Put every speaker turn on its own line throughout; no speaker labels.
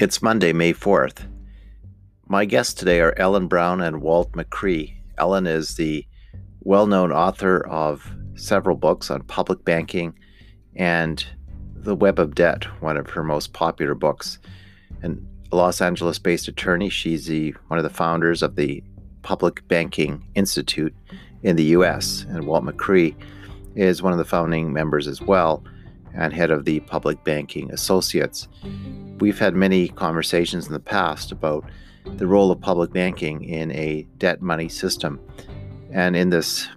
It's Monday, May 4th. My guests today are Ellen Brown and Walt McCree. Ellen is the well known author of several books on public banking and The Web of Debt, one of her most popular books. And a Los Angeles based attorney, she's the, one of the founders of the Public Banking Institute in the US. And Walt McCree is one of the founding members as well and head of the Public Banking Associates we've had many conversations in the past about the role of public banking in a debt money system. And in this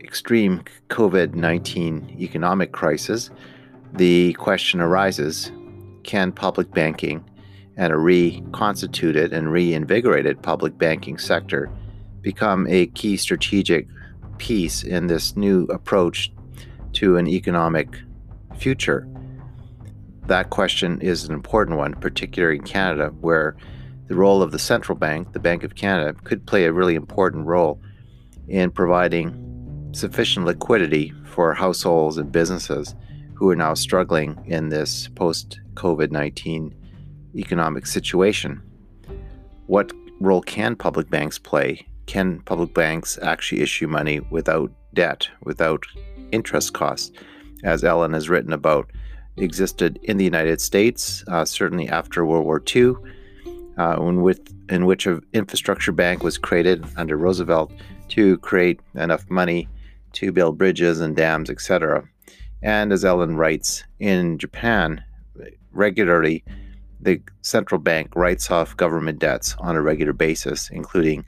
extreme COVID 19 economic crisis, the question arises can public banking and a reconstituted and reinvigorated public banking sector become a key strategic piece in this new approach to an economic future? That question is an important one, particularly in Canada, where the role of the central bank, the Bank of Canada, could play a really important role in providing sufficient liquidity for households and businesses who are now struggling in this post COVID 19 economic situation. What role can public banks play? Can public banks actually issue money without debt, without interest costs, as Ellen has written about? Existed in the United States, uh, certainly after World War II, uh, with, in which an infrastructure bank was created under Roosevelt to create enough money to build bridges and dams, etc. And as Ellen writes, in Japan, regularly the central bank writes off government debts on a regular basis, including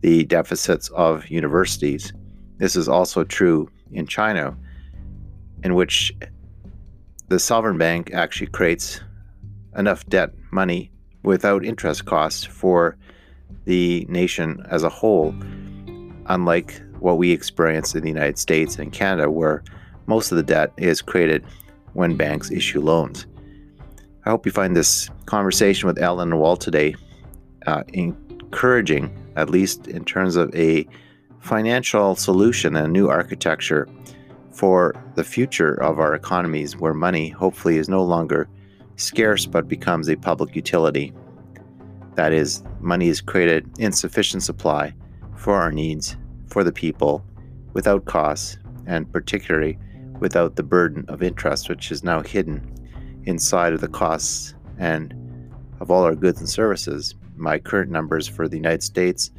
the deficits of universities. This is also true in China, in which the sovereign bank actually creates enough debt money without interest costs for the nation as a whole, unlike what we experience in the United States and Canada, where most of the debt is created when banks issue loans. I hope you find this conversation with Ellen Walt today uh, encouraging, at least in terms of a financial solution and a new architecture for the future of our economies where money hopefully is no longer scarce but becomes a public utility. That is, money is created in sufficient supply for our needs, for the people, without costs, and particularly without the burden of interest, which is now hidden inside of the costs and of all our goods and services. My current numbers for the United States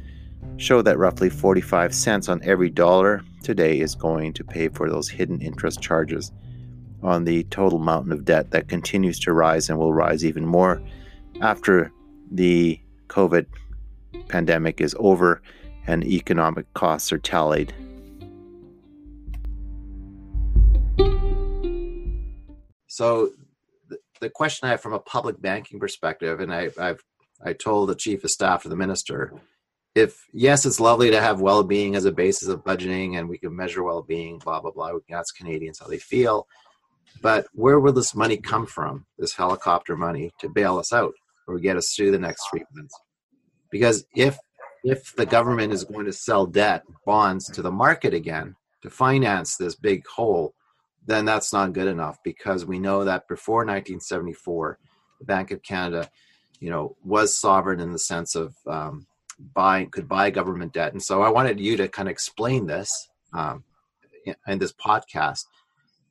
show that roughly 45 cents on every dollar today is going to pay for those hidden interest charges on the total mountain of debt that continues to rise and will rise even more after the COVID pandemic is over and economic costs are tallied. So, the question I have from a public banking perspective, and I, I've I told the chief of staff to the minister if yes, it's lovely to have well-being as a basis of budgeting, and we can measure well-being, blah blah blah. We can ask Canadians how they feel, but where will this money come from? This helicopter money to bail us out or get us through the next three months? Because if if the government is going to sell debt bonds to the market again to finance this big hole, then that's not good enough because we know that before 1974, the Bank of Canada, you know, was sovereign in the sense of um, buy could buy government debt. And so I wanted you to kind of explain this um, in, in this podcast.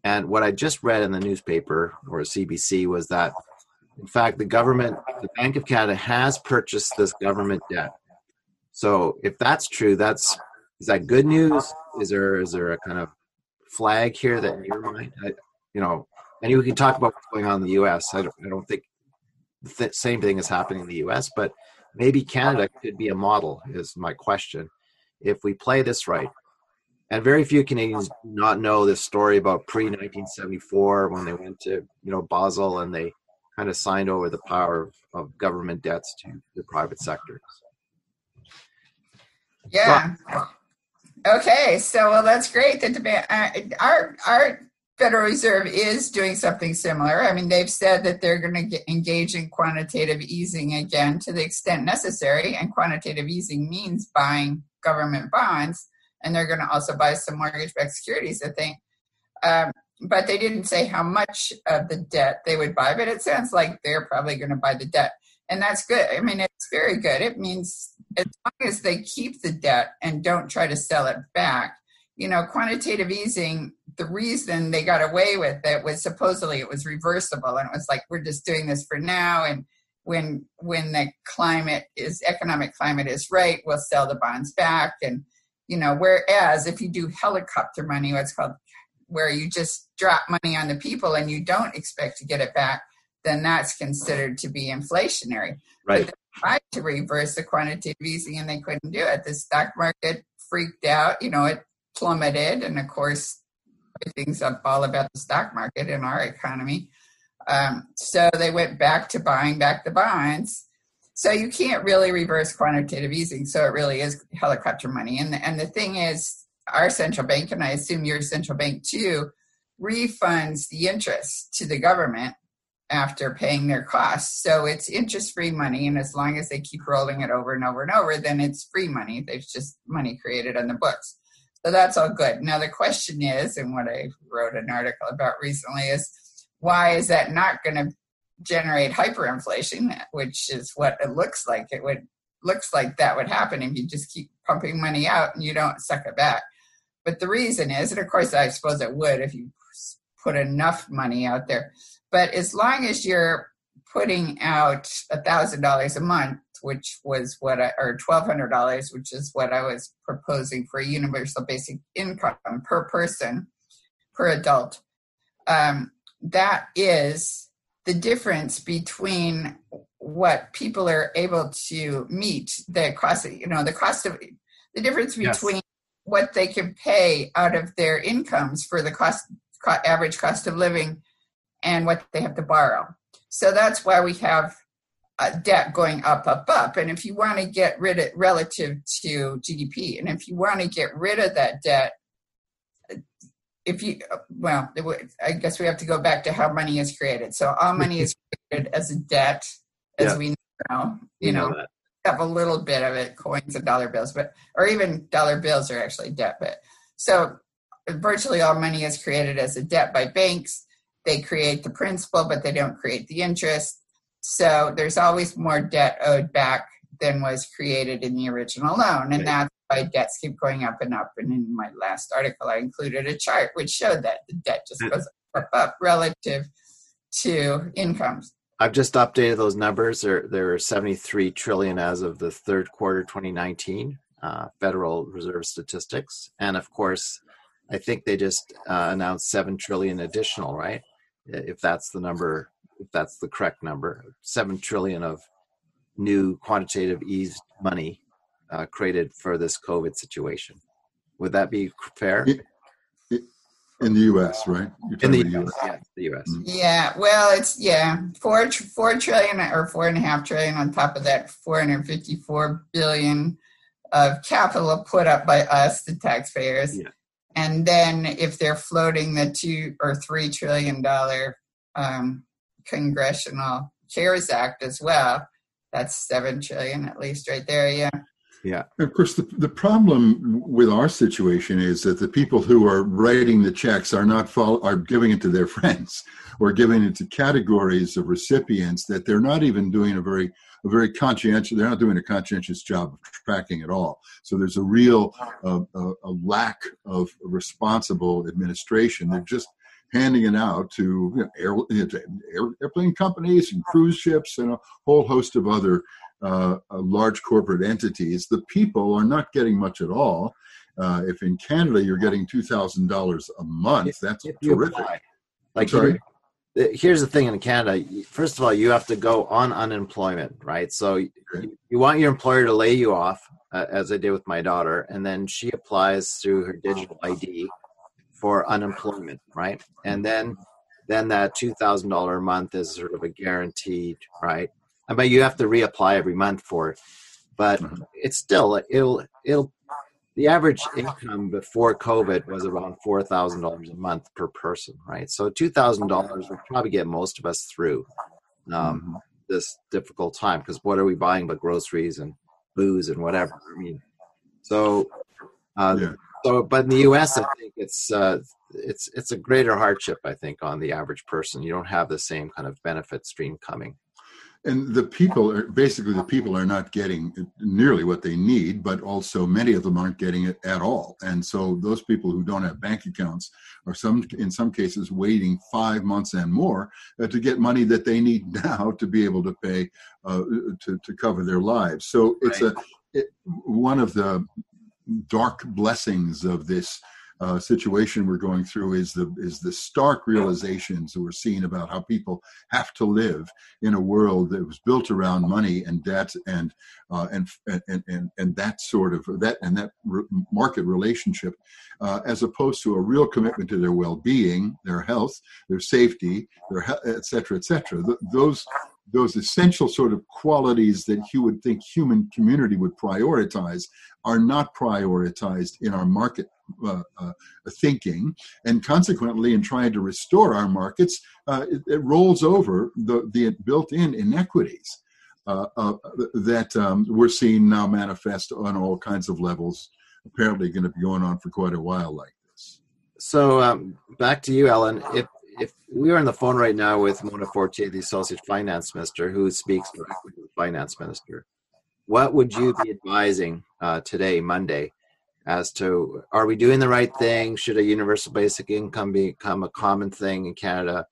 And what I just read in the newspaper or CBC was that, in fact, the government, the Bank of Canada, has purchased this government debt. So if that's true, that's is that good news? Is there is there a kind of flag here that in your mind, I, you know, and we can talk about what's going on in the U.S. I don't, I don't think the same thing is happening in the U.S., but maybe Canada could be a model, is my question. If we play this right, and very few Canadians do not know this story about pre 1974 when they went to you know Basel and they kind of signed over the power of, of government debts to the private sector.
Yeah. okay, so well, that's great. The debate, uh, our our Federal Reserve is doing something similar. I mean, they've said that they're going to engage in quantitative easing again to the extent necessary, and quantitative easing means buying government bonds, and they're going to also buy some mortgage-backed securities. I think. Um, but they didn't say how much of the debt they would buy. But it sounds like they're probably going to buy the debt, and that's good. I mean, it's very good. It means as long as they keep the debt and don't try to sell it back. You know, quantitative easing. The reason they got away with it was supposedly it was reversible, and it was like we're just doing this for now, and when when the climate is economic climate is right, we'll sell the bonds back. And you know whereas if you do helicopter money what's called where you just drop money on the people and you don't expect to get it back then that's considered to be inflationary.
Right.
they tried to reverse the quantitative easing and they couldn't do it. The stock market freaked out. You know it plummeted and of course everything's up all about the stock market in our economy um, so they went back to buying back the bonds so you can't really reverse quantitative easing. So it really is helicopter money. And and the thing is, our central bank, and I assume your central bank too, refunds the interest to the government after paying their costs. So it's interest free money. And as long as they keep rolling it over and over and over, then it's free money. There's just money created on the books. So that's all good. Now, the question is, and what I wrote an article about recently is, why is that not going to generate hyperinflation, which is what it looks like. It would looks like that would happen if you just keep pumping money out and you don't suck it back. But the reason is, and of course, I suppose it would if you put enough money out there. But as long as you're putting out a thousand dollars a month, which was what I, or twelve hundred dollars, which is what I was proposing for a universal basic income per person, per adult. Um, that is the difference between what people are able to meet the cost you know the cost of the difference between yes. what they can pay out of their incomes for the cost average cost of living and what they have to borrow so that's why we have Uh, debt going up up up. And if you want to get rid of relative to gdp and if you want to get rid of that debt uh, if you uh, well i guess we have to go back to how money is created. So all money is created as a debt as yeah. we know you know, know. have a little bit of it coins and dollar bills but or even dollar bills are actually debt but so virtually all money is created as a debt by banks. They create the principal but they don't create the interest so there's always more debt owed back than was created in the original loan and right. that's why debts keep going up and up. And in my last article, I included a chart which showed that the debt just goes up, up relative to incomes.
I've just updated those numbers. There, there are 73 trillion as of the third quarter 2019, uh, Federal Reserve statistics, and of course, I think they just uh, announced seven trillion additional, right? If that's the number, if that's the correct number, seven trillion of new quantitative eased money uh, created for this COVID situation. Would that be fair?
in the U.S., right?
In the, US, US, yeah, the U.S.
Mm-hmm. Yeah, well, it's yeah, four four trillion or four and a half trillion on top of that, four hundred fifty-four billion of capital put up by us, the taxpayers. Yeah. And then if they're floating the two or three trillion dollar um, congressional CARES Act as well, that's seven trillion at least right there. Yeah.
Yeah.
Of course, the, the problem with our situation is that the people who are writing the checks are not follow, are giving it to their friends or giving it to categories of recipients that they're not even doing a very a very conscientious. They're not doing a conscientious job of tracking at all. So there's a real uh, a, a lack of responsible administration. They're just handing it out to you know, air, airplane companies and cruise ships and a whole host of other uh, uh, large corporate entities, the people are not getting much at all. Uh, if in Canada you're getting two thousand dollars a month, if, that's if terrific. Apply.
Like sorry. Here's the thing in Canada. First of all, you have to go on unemployment, right? So okay. you, you, want your employer to lay you off, uh, as I did with my daughter, and then she applies through her digital ID for unemployment, right? And then then that two thousand dollar a month is sort of a guaranteed, right? I mean, you have to reapply every month for it, but mm-hmm. it's still it'll it'll the average income before COVID was around four thousand dollars a month per person, right? So two thousand dollars would probably get most of us through um, mm-hmm. this difficult time because what are we buying but groceries and booze and whatever? I mean, so uh, yeah. So, but in the U.S., it's uh, it's it's a greater hardship. I think on the average person, you don't have the same kind of benefit stream coming
and the people are basically the people are not getting nearly what they need but also many of them aren't getting it at all and so those people who don't have bank accounts are some in some cases waiting five months and more uh, to get money that they need now to be able to pay uh, to, to cover their lives so it's right. a it, one of the dark blessings of this uh, situation we're going through is the is the stark realizations that we're seeing about how people have to live in a world that was built around money and debt and uh, and, and and and that sort of that and that re- market relationship, uh, as opposed to a real commitment to their well-being, their health, their safety, their et cetera, et cetera. Th- those those essential sort of qualities that you would think human community would prioritize are not prioritized in our market uh, uh, thinking, and consequently, in trying to restore our markets, uh, it, it, rolls over the, the built-in inequities uh, uh, that um, we're seeing now manifest on all kinds of levels. Apparently, going to be going on for quite a while like this.
So, um, back to you, Ellen. If if we are on the phone right now with Mona Fortier, the Associate Finance Minister, who speaks directly to the Finance Minister, what would you be advising uh, today, Monday, as to are we doing the right thing? Should a universal basic income become a common thing in Canada?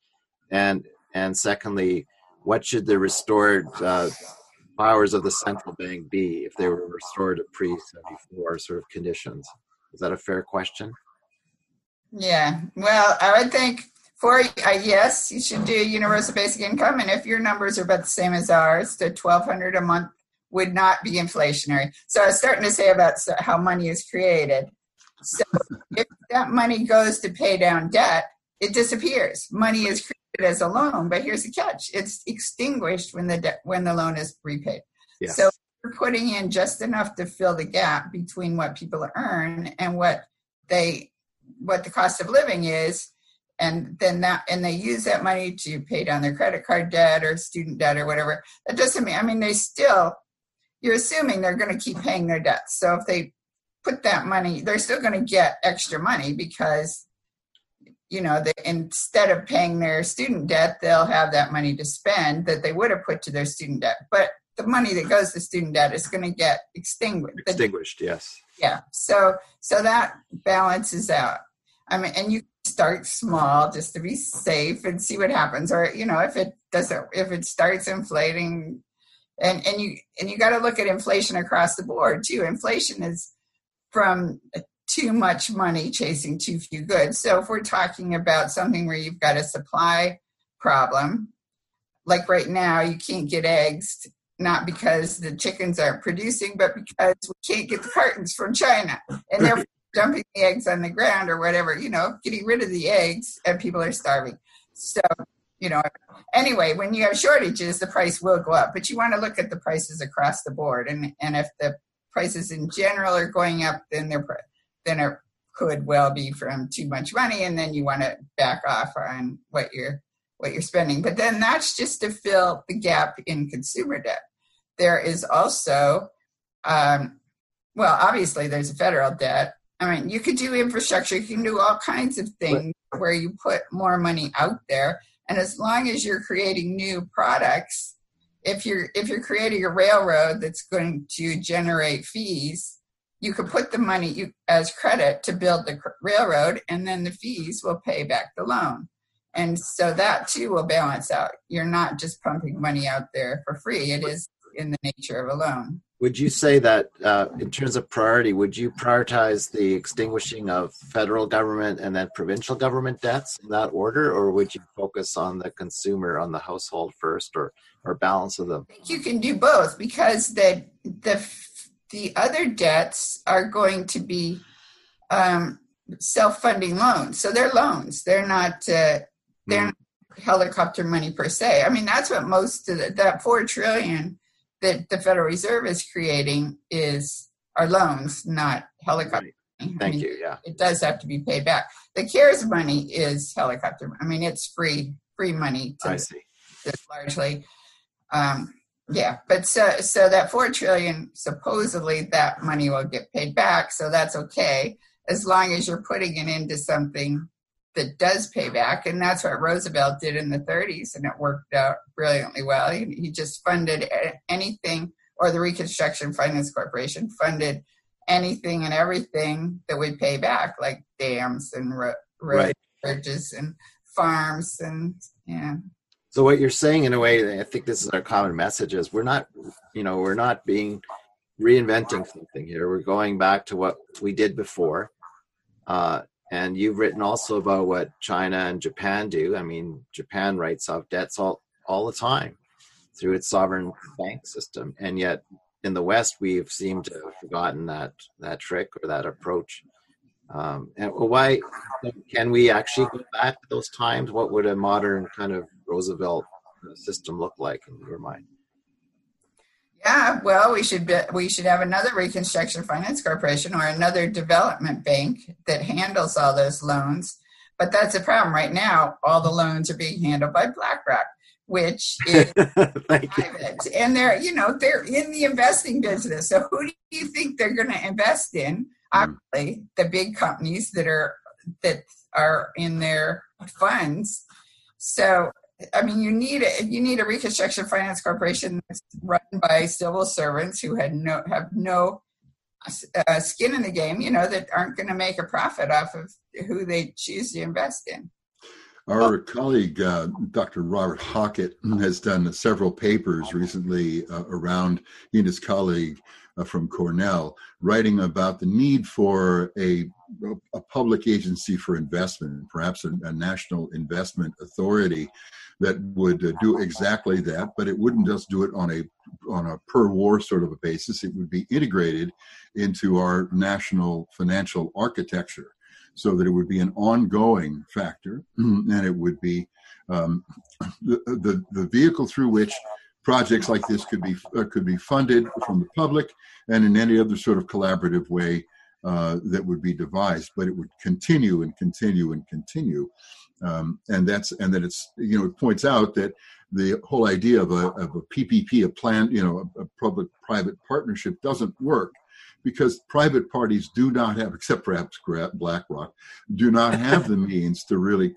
And and secondly, what should the restored uh, powers of the central bank be if they were restored to pre seventy four sort of conditions? Is that a fair question?
Yeah. Well, I would think for uh, yes, you should do universal basic income, and if your numbers are about the same as ours, the twelve hundred a month would not be inflationary. So I was starting to say about how money is created. So if that money goes to pay down debt, it disappears. Money is created as a loan, but here's the catch: it's extinguished when the debt when the loan is repaid. Yes. So we're putting in just enough to fill the gap between what people earn and what they what the cost of living is and then that and they use that money to pay down their credit card debt or student debt or whatever that doesn't mean i mean they still you're assuming they're going to keep paying their debts. So if they put that money, they're still going to get extra money because, you know, they, instead of paying their student debt, they'll have that money to spend that they would have put to their student debt. But the money that goes to student debt is going to get extinguished.
Extinguished, yes.
Yeah. So so that balances out. I mean, and you start small just to be safe and see what happens. Or you know, if it doesn't, if it starts inflating and and you and you got to look at inflation across the board too. Inflation is from too much money chasing too few goods. So if we're talking about something where you've got a supply problem like right now you can't get eggs not because the chickens aren't producing but because we can't get the cartons from china. And they're dumping the eggs on the ground or whatever you know getting rid of the eggs and people are starving. So you know anyway when you have shortages the price will go up but you want to look at the prices across the board and and if the prices in general are going up then they're then it could well be from too much money and then you want to back off on what you're what you're spending. But then that's just to fill the gap in consumer debt. There is also um, well obviously there's a federal debt. I mean you could do infrastructure you can do all kinds of things where you put more money out there and as long as you're creating new products, if you're if you're creating a railroad that's going to generate fees, you could put the money you, as credit to build the railroad, and then the fees will pay back the loan. And so that too will balance out. You're not just pumping money out there for free. It is in the nature of a loan
would you say that uh, in terms of priority would you prioritize the extinguishing of federal government and then provincial government debts in that order? Or would you focus on the consumer on the household first or or balance of them?
I think you can do both because the the the other debts are going to be um, self-funding loans. So they're loans. They're not uh, they're mm. not helicopter money per se. I mean that's what most of the, that four trillion that the Federal Reserve is creating is our loans, not helicopter.
Money. Thank I mean, you. Yeah,
it does have to be paid back. The CARES money is helicopter. I mean, it's free, free money.
To, I see.
Largely, um, yeah. But so, so that four trillion, supposedly that money will get paid back, so that's okay. as long as you're putting it into something that does pay back. And that's what Roosevelt did in the 30s, and it worked out brilliantly well. He, he just funded anything, or the Reconstruction Finance Corporation funded anything and everything that would pay back, like dams and ro- road bridges and farms and yeah.
So what you're saying in a way, I think this is our common message is we're not, you know, we're not being reinventing something here. We're going back to what we did before. Uh, and you've written also about what China and Japan do. I mean, Japan writes off debts all, all the time through its sovereign bank system. And yet in the West, we've seemed to have forgotten that, that trick or that approach. Um, and why can we actually go back to those times? What would a modern kind of Roosevelt system look like in your mind?
Yeah, well, we should be, we should have another Reconstruction Finance Corporation or another development bank that handles all those loans. But that's a problem right now. All the loans are being handled by BlackRock, which is private, and they're you know they're in the investing business. So who do you think they're going to invest in? Hmm. Obviously, the big companies that are that are in their funds. So I mean, you need a, you need a Reconstruction Finance Corporation that's run by civil servants who had no have no uh, skin in the game. You know that aren't going to make a profit off of who they choose to invest in.
Our colleague, uh, Dr. Robert Hockett, has done several papers recently uh, around, he and his colleague uh, from Cornell, writing about the need for a, a public agency for investment, perhaps a, a national investment authority that would uh, do exactly that, but it wouldn't just do it on a on a per war sort of a basis. It would be integrated into our national financial architecture, so that it would be an ongoing factor, and it would be um, the, the the vehicle through which projects like this could be uh, could be funded from the public and in any other sort of collaborative way uh, that would be devised. But it would continue and continue and continue um, and that's and that it's you know it points out that the whole idea of a, of a PPP, a plan, you know, a, a public-private partnership doesn't work because private parties do not have, except perhaps BlackRock, do not have the means to really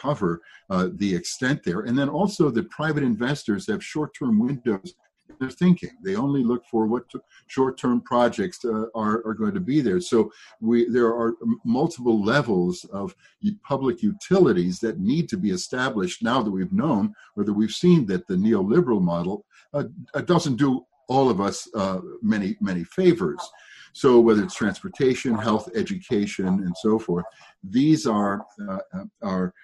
cover uh, the extent there. And then also the private investors have short-term windows their thinking. They only look for what short-term projects uh, are, are going to be there. So we there are multiple levels of public utilities that need to be established now that we've known or that we've seen that the neoliberal model uh, uh doesn't do all of us uh, many many favors. So whether it's transportation, health, education, and so forth, these are uh, uh, are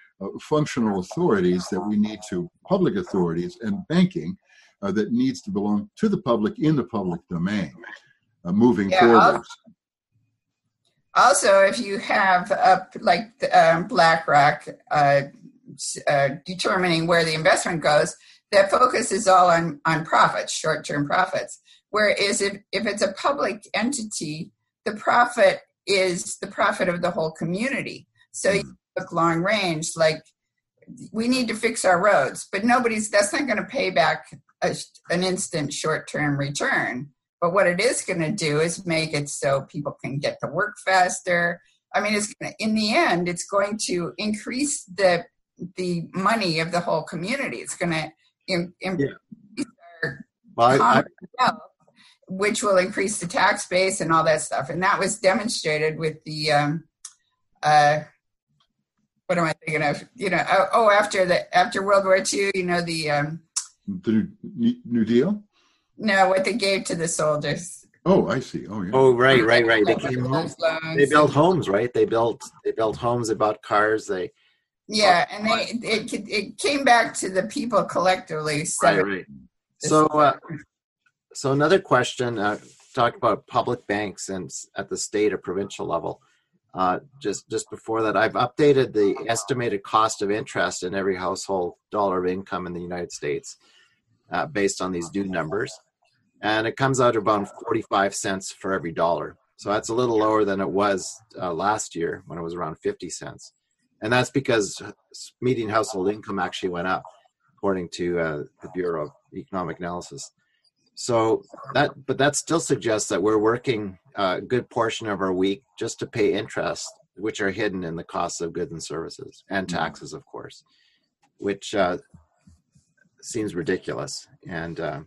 functional authorities that we need to public authorities and banking uh, that needs to belong to the public in the public domain uh, moving yeah, forward.
Also, if you have like um, BlackRock uh, uh, determining where the investment goes, that focus is all on, on profits, short term profits. Whereas if, if it's a public entity, the profit is the profit of the whole community. So you mm. look long range, like we need to fix our roads, but nobody's that's not going to pay back a, an instant short term return. But what it is going to do is make it so people can get to work faster. I mean, it's gonna, in the end, it's going to increase the the money of the whole community. It's going to in, increase yeah. our well, I, I, which will increase the tax base and all that stuff. And that was demonstrated with the um, uh, what am I thinking of? You know, oh, oh, after the after World War II, you know the um,
the New New Deal?
No, what they gave to the soldiers.
Oh, I see. Oh, yeah.
Oh, right, right, right. They came home. They built homes, right? They built they built homes. They bought cars. They
yeah, and they it it came back to the people collectively.
Right, right. So, uh, so another question. Uh, talk about public banks and at the state or provincial level. Uh, just just before that, I've updated the estimated cost of interest in every household dollar of income in the United States uh, based on these new numbers. And it comes out about 45 cents for every dollar. So that's a little lower than it was uh, last year when it was around 50 cents. And that's because median household income actually went up, according to uh, the Bureau of Economic Analysis. So that, but that still suggests that we're working a good portion of our week just to pay interest, which are hidden in the costs of goods and services and mm-hmm. taxes, of course, which uh, seems ridiculous. And uh,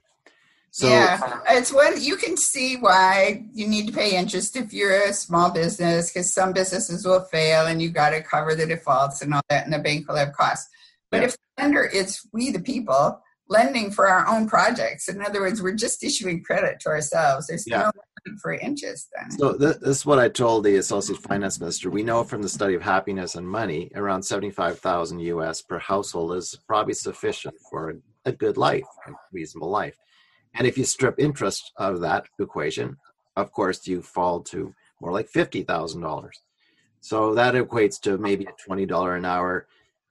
so, yeah, it's what you can see why you need to pay interest if you're a small business because some businesses will fail and you got to cover the defaults and all that, and the bank will have costs. But yeah. if the lender is we the people lending for our own projects, in other words, we're just issuing credit to ourselves. There's yeah. no for interest then.
So this, this, is what I told the associate finance minister. We know from the study of happiness and money, around seventy-five thousand U.S. per household is probably sufficient for a, good life, a reasonable life. And if you strip interest out of that equation, of course, you fall to more like fifty thousand dollars. So that equates to maybe a twenty dollar an hour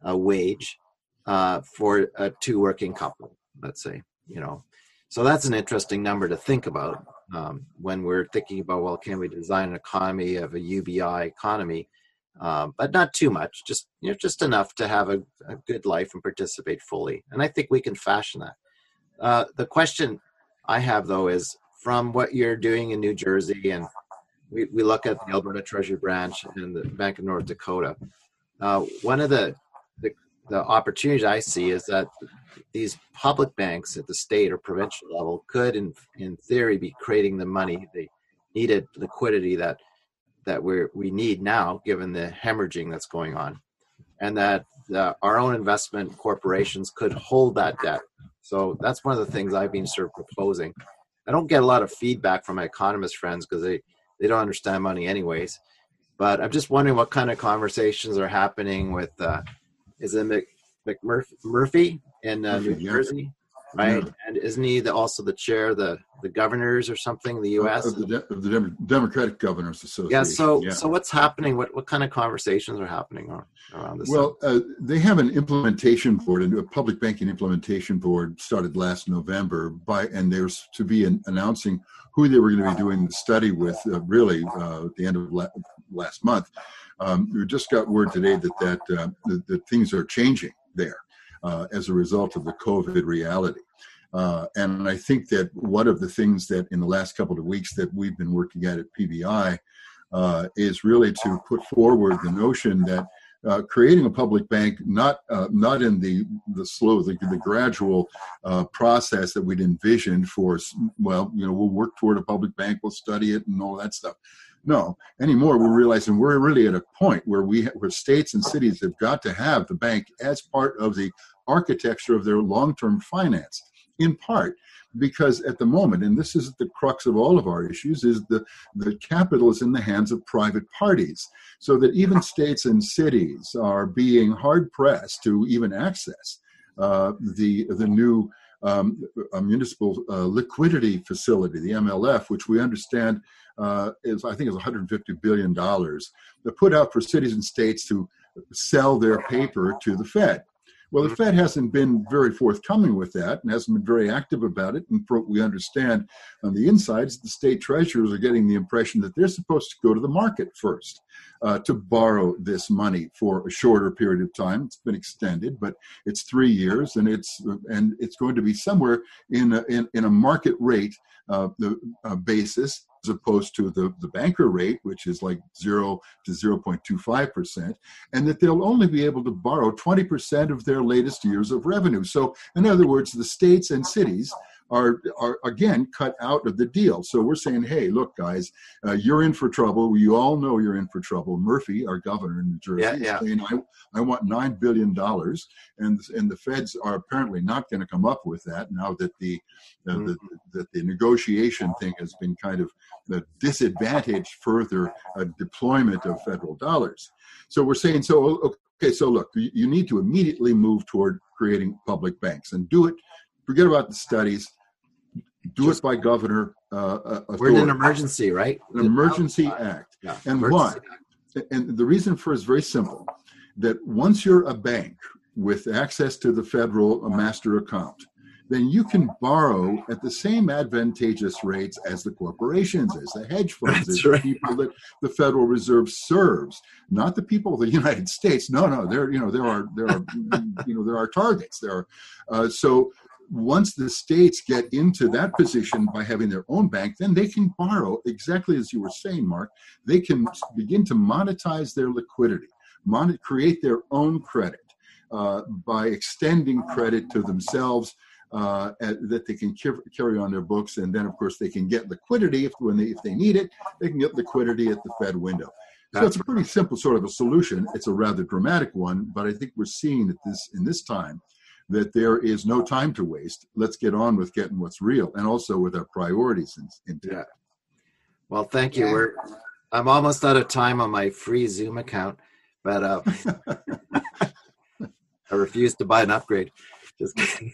uh, wage uh, for a two working couple, let's say, you know. So that's an interesting number to think about um, when we're thinking about, well, can we design an economy of a UBI economy, um, but not too much, just you know, just enough to have a, a, good life and participate fully. And I think we can fashion that. Uh, the question I have though is from what you're doing in New Jersey, and we, we look at the Alberta Treasury Branch and the Bank of North Dakota. Uh, one of the the opportunity I see is that these public banks at the state or provincial level could, in in theory, be creating the money, the needed liquidity that that we we need now, given the hemorrhaging that's going on, and that the, our own investment corporations could hold that debt. So that's one of the things I've been sort of proposing. I don't get a lot of feedback from my economist friends because they they don't understand money anyways. But I'm just wondering what kind of conversations are happening with. Uh, is it Mc, McMurphy in uh, New Jersey, right? Yeah. And isn't he the, also the chair of the the governors or something, the U.S.
of the, De- of the Democratic Governors Association?
Yeah. So yeah. so what's happening? What what kind of conversations are happening around this?
Well, uh, they have an implementation board, and a public banking implementation board started last November by, and there's to be an, announcing who they were going to be doing the study with, uh, really uh, at the end of la- last month. Um, we just got word today that that, uh, that, that things are changing there uh, as a result of the COVID reality. Uh, and I think that one of the things that in the last couple of weeks that we've been working at at PBI uh, is really to put forward the notion that uh, creating a public bank, not uh, not in the the slow, the, the gradual uh, process that we'd envisioned for. Well, you know, we'll work toward a public bank, we'll study it, and all that stuff. No, anymore we're realizing we're really at a point where we where states and cities have got to have the bank as part of the architecture of their long-term finance. In part because at the moment, and this is the crux of all of our issues, is the, the capital is in the hands of private parties. So that even states and cities are being hard pressed to even access uh, the the new um, municipal uh, liquidity facility, the MLF, which we understand uh, is I think is 150 billion dollars, that put out for cities and states to sell their paper to the Fed. Well, the Fed hasn't been very forthcoming with that and hasn't been very active about it. And we understand on the insides, the state treasurers are getting the impression that they're supposed to go to the market first uh, to borrow this money for a shorter period of time. It's been extended, but it's three years, and it's and it's going to be somewhere in a, in, in a market rate uh, the uh, basis as opposed to the, the banker rate, which is like 0 to 0.25%, and that they'll only be able to borrow 20% of their latest years of revenue. So, in other words, the states and cities are, are again cut out of the deal. So we're saying, hey, look, guys, uh, you're in for trouble. You all know you're in for trouble. Murphy, our governor in New Jersey, yeah, yeah. is saying, I, I want nine billion dollars, and and the feds are apparently not going to come up with that now that the, uh, mm-hmm. the that the negotiation thing has been kind of disadvantaged further uh, deployment of federal dollars. So we're saying, so okay, so look, you need to immediately move toward creating public banks and do it forget about the studies. Do Just, it by governor. Uh, uh
we're in an emergency, right?
An emergency act. Yeah, and emergency why? Act. And the reason for is very simple. That once you're a bank with access to the federal master account, then you can borrow at the same advantageous rates as the corporations, as the hedge funds, That's as right. the people that the Federal Reserve serves, not the people of the United States. No, no, there, you know, there are there are you know there are targets there. Uh, so once the states get into that position by having their own bank, then they can borrow exactly as you were saying, Mark. They can begin to monetize their liquidity, mon- create their own credit uh, by extending credit to themselves. Uh, that they can carry on their books, and then of course they can get liquidity if when they if they need it, they can get liquidity at the Fed window. So it's a pretty simple sort of a solution. It's a rather dramatic one, but I think we're seeing that this in this time that there is no time to waste. Let's get on with getting what's real, and also with our priorities in, in
yeah. Well, thank you. We're I'm almost out of time on my free Zoom account, but uh, I refuse to buy an upgrade. Just kidding.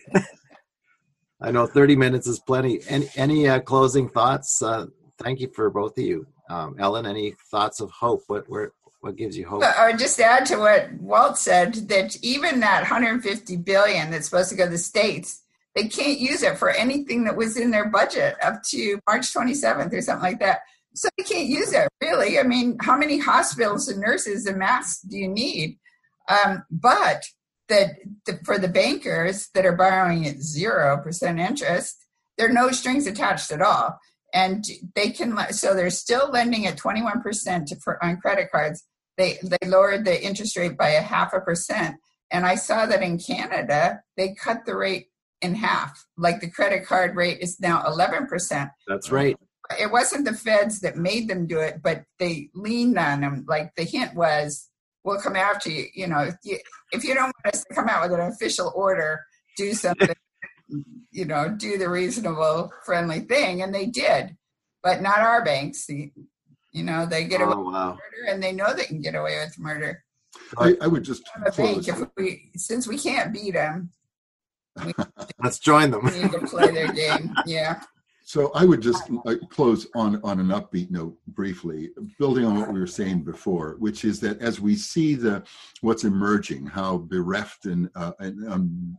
I know 30 minutes is plenty. Any any uh, closing thoughts? Uh, thank you for both of you. Um, Ellen, any thoughts of hope? What where what gives you hope?
I would just add to what Walt said that even that 150 billion that's supposed to go to the states, they can't use it for anything that was in their budget up to March 27th or something like that. So they can't use it really. I mean, how many hospitals and nurses and masks do you need? Um, but that the, for the bankers that are borrowing at zero percent interest, there are no strings attached at all and they can so they're still lending at 21% for, on credit cards they they lowered the interest rate by a half a percent. And i saw that in canada they cut the rate in half. Like the credit card rate is now 11%
that's right.
It wasn't the feds that made them do it but they leaned on them. Like the hint was we'll come after you. You know if you, if you don't want us to come out with an official order do something you know do the reasonable friendly thing. And they did. But not our banks you know, they get away oh, wow. with murder, and they know they can get away with murder.
I, I would just
think if we, since we can't beat them,
we, let's join them.
We need to play their game. Yeah.
So I would just uh, close on on an upbeat note briefly, building on what we were saying before, which is that as we see the what's emerging, how bereft and, uh, and um,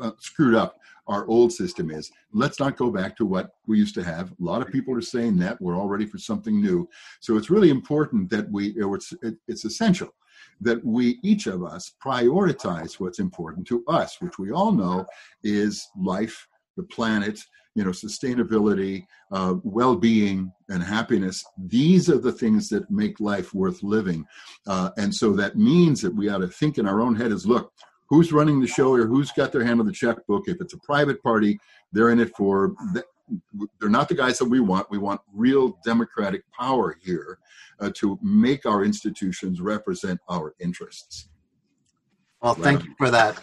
uh, screwed up our old system is. Let's not go back to what we used to have. A lot of people are saying that we're all ready for something new. So it's really important that we, it's, it's essential that we, each of us, prioritize what's important to us, which we all know is life, the planet, you know, sustainability, uh, well-being, and happiness. These are the things that make life worth living, uh, and so that means that we ought to think in our own head as, look, who's running the show or who's got their hand on the checkbook. If it's a private party, they're in it for. They're not the guys that we want. We want real democratic power here uh, to make our institutions represent our interests.
Well, thank you for that.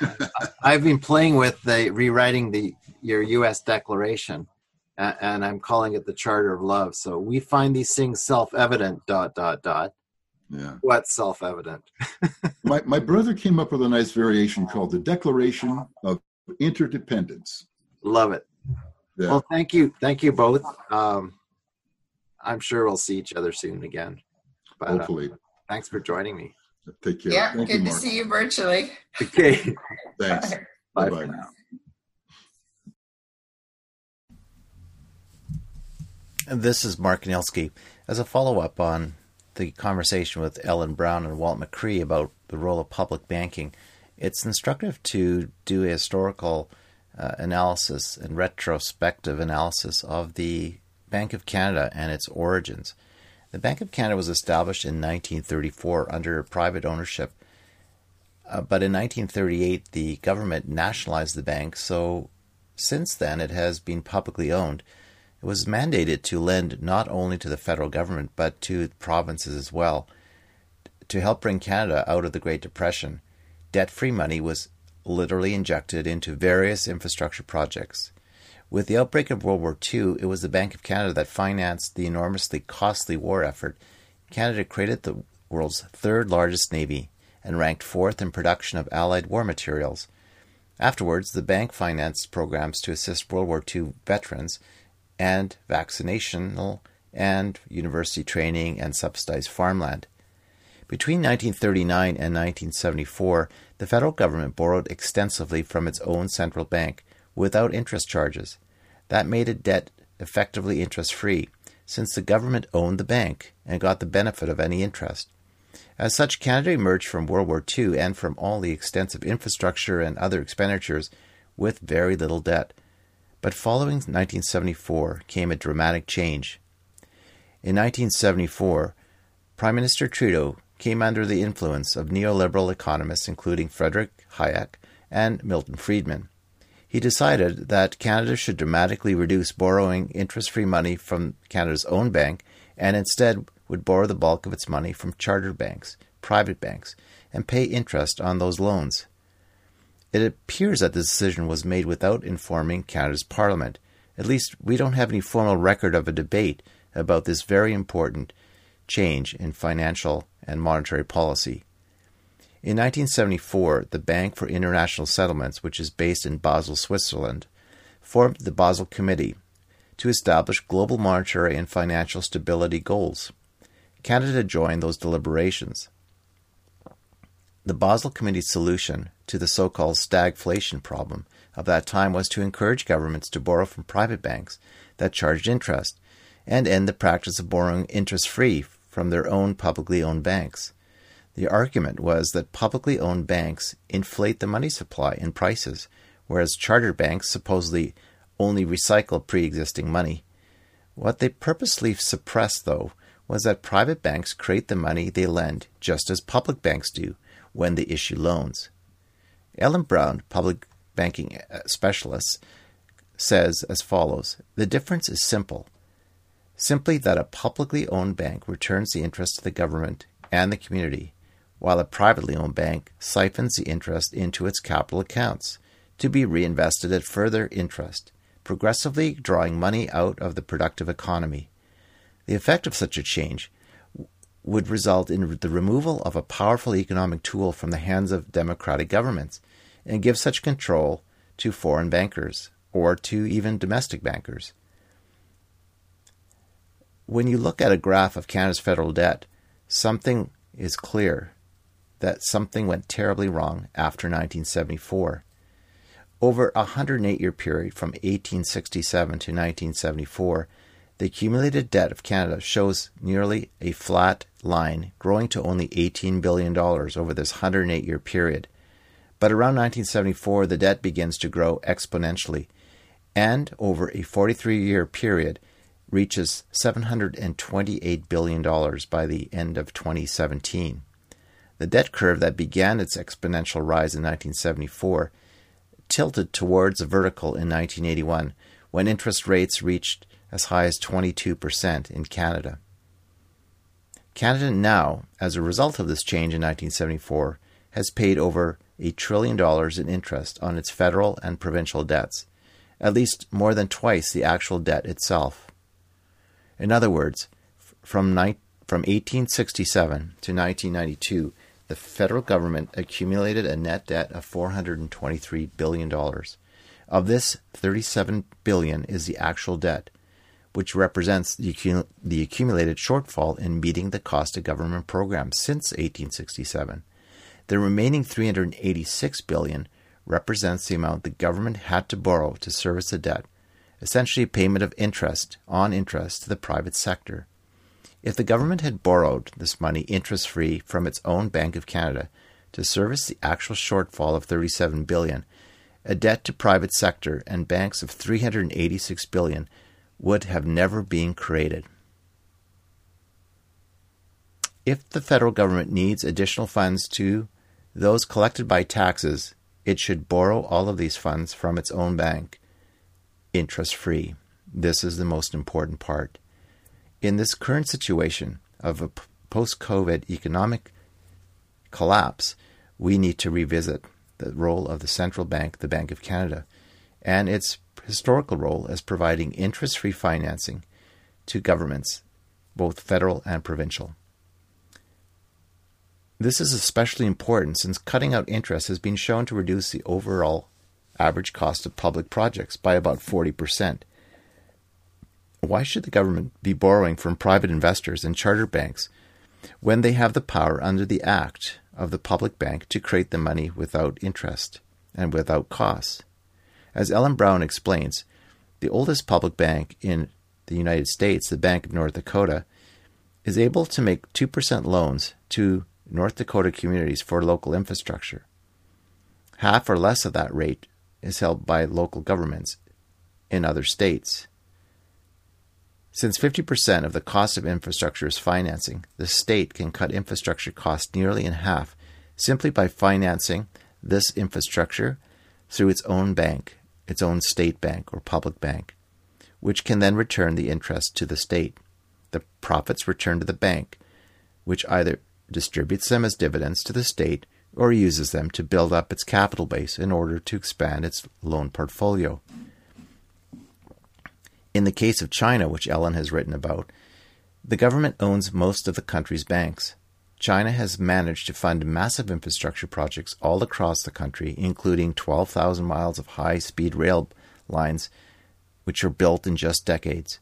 I've been playing with the rewriting the your U.S. Declaration, and I'm calling it the Charter of Love. So we find these things self-evident. Dot dot dot
yeah.
What's self evident?
my, my brother came up with a nice variation called the Declaration of Interdependence.
Love it. Yeah. Well, thank you. Thank you both. Um, I'm sure we'll see each other soon again.
But, uh, Hopefully.
Uh, thanks for joining me.
Take care.
Yeah, Thank good you, to see you virtually.
Okay.
thanks.
Bye, Bye for now.
And this is Mark Anielski. As a follow up on the conversation with Ellen Brown and Walt McCree about the role of public banking, it's instructive to do a historical uh, analysis and retrospective analysis of the Bank of Canada and its origins. The Bank of Canada was established in 1934 under private ownership, uh, but in 1938 the government nationalized the bank, so since then it has been publicly owned. It was mandated to lend not only to the federal government but to provinces as well. To help bring Canada out of the Great Depression, debt free money was literally injected into various infrastructure projects. With the outbreak of World War II, it was the Bank of Canada that financed the enormously costly war effort. Canada created the world's third largest navy and ranked fourth in production of Allied war materials. Afterwards, the bank financed programs to assist World War II veterans and vaccinational and university training and subsidized farmland. Between 1939 and 1974, the federal government borrowed extensively from its own central bank without interest charges. That made a debt effectively interest free, since the government owned the bank and got the benefit of any interest. As such, Canada emerged from World War II and from all the extensive infrastructure and other expenditures with very little debt. But following 1974 came a dramatic change. In 1974, Prime Minister Trudeau came under the influence of neoliberal economists including Frederick Hayek and Milton Friedman. He decided that Canada should dramatically reduce borrowing interest free money from Canada's own bank and instead would borrow the bulk of its money from chartered banks, private banks, and pay interest on those loans. It appears that the decision was made without informing Canada's Parliament. At least we don't have any formal record of a debate about this very important change in financial and monetary policy. In 1974, the Bank for International Settlements, which is based in Basel, Switzerland, formed the Basel Committee to establish global monetary and financial stability goals. Canada joined those deliberations. The Basel Committee's solution to the so called stagflation problem of that time was to encourage governments to borrow from private banks that charged interest and end the practice of borrowing interest free from their own publicly owned banks. The argument was that publicly owned banks inflate the money supply and prices, whereas charter banks supposedly only recycle pre existing money. What they purposely suppressed, though, was that private banks create the money they lend just as public banks do when they issue loans. Ellen Brown, public banking uh, specialist, says as follows The difference is simple simply that a publicly owned bank returns the interest to the government and the community, while a privately owned bank siphons the interest into its capital accounts to be reinvested at further interest, progressively drawing money out of the productive economy. The effect of such a change would result in the removal of a powerful economic tool from the hands of democratic governments and give such control to foreign bankers or to even domestic bankers. When you look at a graph of Canada's federal debt, something is clear that something went terribly wrong after 1974. Over a 108 year period from 1867 to 1974, the accumulated debt of Canada shows nearly a flat line, growing to only $18 billion over this 108 year period. But around 1974, the debt begins to grow exponentially, and over a 43 year period, reaches $728 billion by the end of 2017. The debt curve that began its exponential rise in 1974 tilted towards a vertical in 1981 when interest rates reached as high as 22% in Canada. Canada now, as a result of this change in 1974, has paid over a trillion dollars in interest on its federal and provincial debts, at least more than twice the actual debt itself. In other words, from, ni- from 1867 to 1992, the federal government accumulated a net debt of $423 billion. Of this, 37 billion is the actual debt, which represents the, the accumulated shortfall in meeting the cost of government programs since 1867. The remaining 386 billion represents the amount the government had to borrow to service the debt essentially a payment of interest on interest to the private sector. If the government had borrowed this money interest free from its own Bank of Canada to service the actual shortfall of 37 billion, a debt to private sector and banks of 386 billion would have never been created. If the federal government needs additional funds to those collected by taxes, it should borrow all of these funds from its own bank interest free. This is the most important part. In this current situation of a post COVID economic collapse, we need to revisit the role of the central bank, the Bank of Canada, and its historical role as providing interest free financing to governments, both federal and provincial. This is especially important since cutting out interest has been shown to reduce the overall average cost of public projects by about 40%. Why should the government be borrowing from private investors and charter banks when they have the power under the Act of the public bank to create the money without interest and without costs? As Ellen Brown explains, the oldest public bank in the United States, the Bank of North Dakota, is able to make 2% loans to North Dakota communities for local infrastructure. Half or less of that rate is held by local governments in other states. Since 50% of the cost of infrastructure is financing, the state can cut infrastructure costs nearly in half simply by financing this infrastructure through its own bank, its own state bank or public bank, which can then return the interest to the state. The profits return to the bank, which either distributes them as dividends to the state or uses them to build up its capital base in order to expand its loan portfolio. In the case of China, which Ellen has written about, the government owns most of the country's banks. China has managed to fund massive infrastructure projects all across the country, including 12,000 miles of high speed rail lines, which were built in just decades.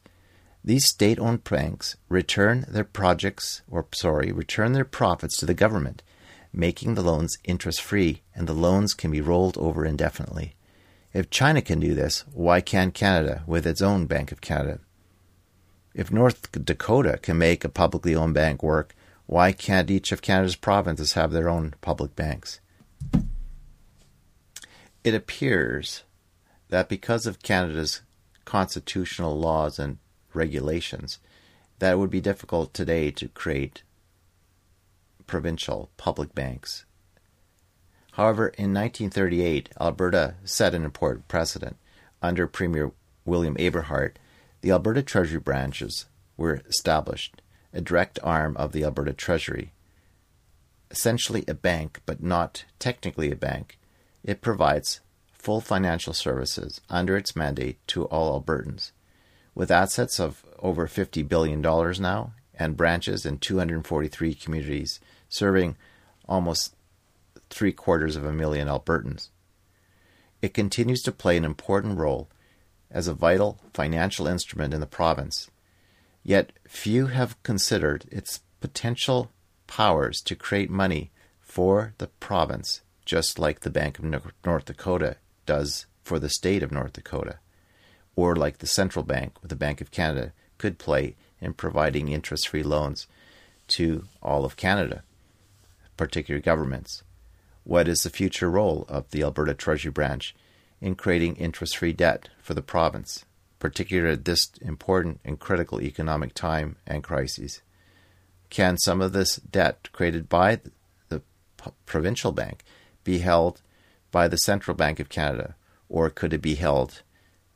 These state owned banks return their projects, or sorry, return their profits to the government, making the loans interest free, and the loans can be rolled over indefinitely. If China can do this, why can't Canada with its own Bank of Canada? If North Dakota can make a publicly owned bank work, why can't each of Canada's provinces have their own public banks? It appears that because of Canada's constitutional laws and regulations, that it would be difficult today to create provincial public banks However, in 1938, Alberta set an important precedent. Under Premier William Aberhart, the Alberta Treasury branches were established, a direct arm of the Alberta Treasury. Essentially a bank, but not technically a bank, it provides full financial services under its mandate to all Albertans. With assets of over $50 billion now and branches in 243 communities serving almost three quarters of a million Albertans. It continues to play an important role as a vital financial instrument in the province, yet few have considered its potential powers to create money for the province, just like the Bank of North Dakota does for the state of North Dakota, or like the central bank with the Bank of Canada could play in providing interest free loans to all of Canada, particular governments. What is the future role of the Alberta Treasury Branch in creating interest free debt for the province, particularly at this important and critical economic time and crises? Can some of this debt created by the provincial bank be held by the Central Bank of Canada, or could it be held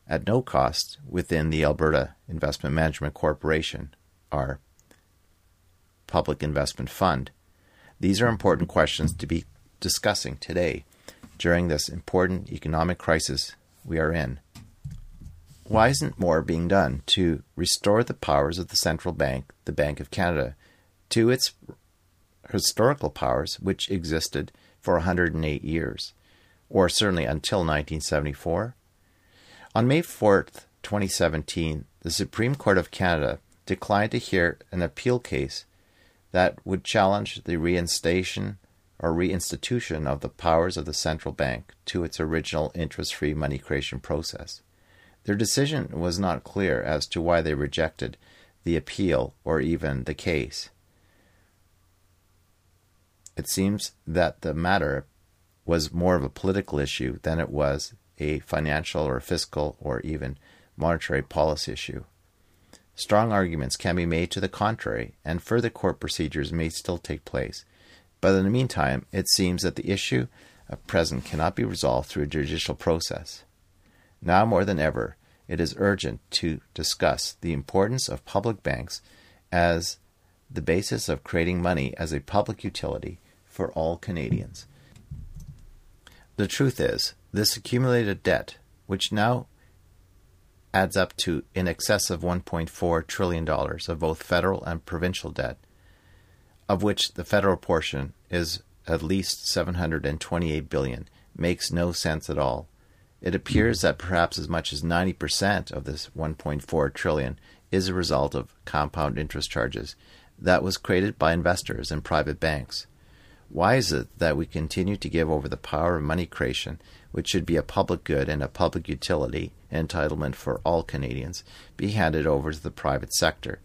at no cost within the Alberta Investment Management Corporation, our public investment fund? These are important questions to be discussing today during this important economic crisis we are in. Why isn't more being done to restore the powers of the central bank, the Bank of Canada, to its historical powers which existed for 108 years, or certainly until 1974? On May 4th, 2017, the Supreme Court of Canada declined to hear an appeal case that would challenge the reinstation or reinstitution of the powers of the central bank to its original interest free money creation process. Their decision was not clear as to why they rejected the appeal or even the case. It seems that the matter was more of a political issue than it was a financial or fiscal or even monetary policy issue. Strong arguments can be made to the contrary, and further court procedures may still take place. But in the meantime, it seems that the issue at present cannot be resolved through a judicial process. Now more than ever, it is urgent to discuss the importance of public banks as the basis of creating money as a public utility for all Canadians. The truth is, this accumulated debt, which now adds up to in excess of $1.4 trillion of both federal and provincial debt, of which the federal portion is at least 728 billion, makes no sense at all. It appears that perhaps as much as 90% of this 1.4 trillion is a result of compound interest charges that was created by investors and private banks. Why is it that we continue to give over the power of money creation, which should be a public good and a public utility entitlement for all Canadians, be handed over to the private sector,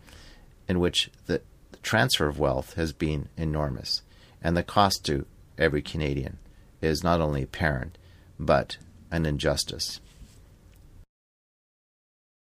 in which the transfer of wealth has been enormous, and the cost to every Canadian is not only apparent, but and injustice.